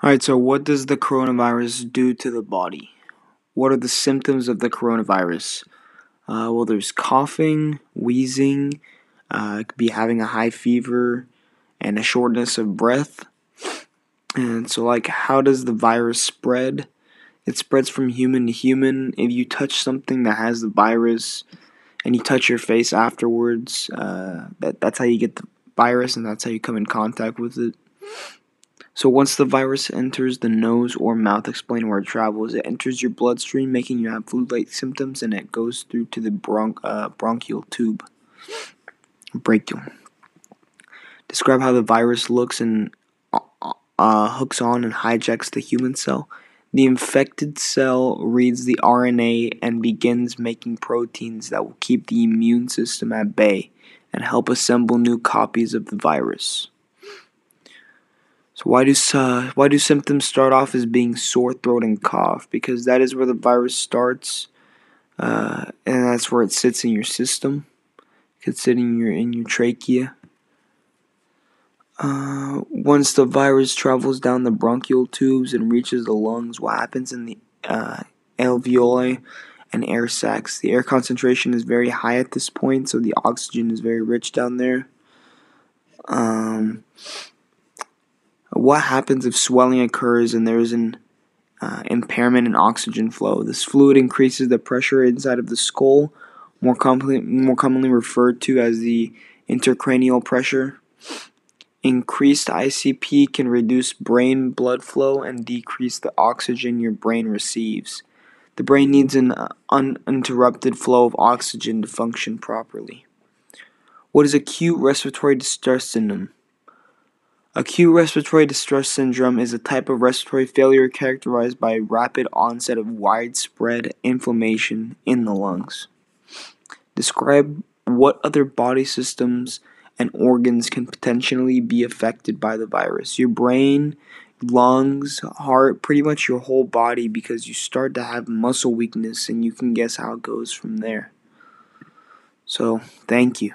All right, so what does the coronavirus do to the body? What are the symptoms of the coronavirus? Uh, well, there's coughing, wheezing, uh, could be having a high fever, and a shortness of breath. And so, like, how does the virus spread? It spreads from human to human. If you touch something that has the virus and you touch your face afterwards, uh, that, that's how you get the virus and that's how you come in contact with it. So once the virus enters the nose or mouth, explain where it travels. It enters your bloodstream, making you have flu-like symptoms, and it goes through to the uh, bronchial tube, brachial. Describe how the virus looks and uh, uh, hooks on and hijacks the human cell. The infected cell reads the RNA and begins making proteins that will keep the immune system at bay and help assemble new copies of the virus. Why do uh, why do symptoms start off as being sore throat and cough? Because that is where the virus starts, uh, and that's where it sits in your system. It could sit in your in your trachea. Uh, once the virus travels down the bronchial tubes and reaches the lungs, what happens in the uh, alveoli and air sacs? The air concentration is very high at this point, so the oxygen is very rich down there. Um, what happens if swelling occurs and there is an uh, impairment in oxygen flow? This fluid increases the pressure inside of the skull, more commonly, more commonly referred to as the intracranial pressure. Increased ICP can reduce brain blood flow and decrease the oxygen your brain receives. The brain needs an uh, uninterrupted flow of oxygen to function properly. What is acute respiratory distress syndrome? Acute respiratory distress syndrome is a type of respiratory failure characterized by rapid onset of widespread inflammation in the lungs. Describe what other body systems and organs can potentially be affected by the virus. Your brain, lungs, heart, pretty much your whole body because you start to have muscle weakness and you can guess how it goes from there. So, thank you.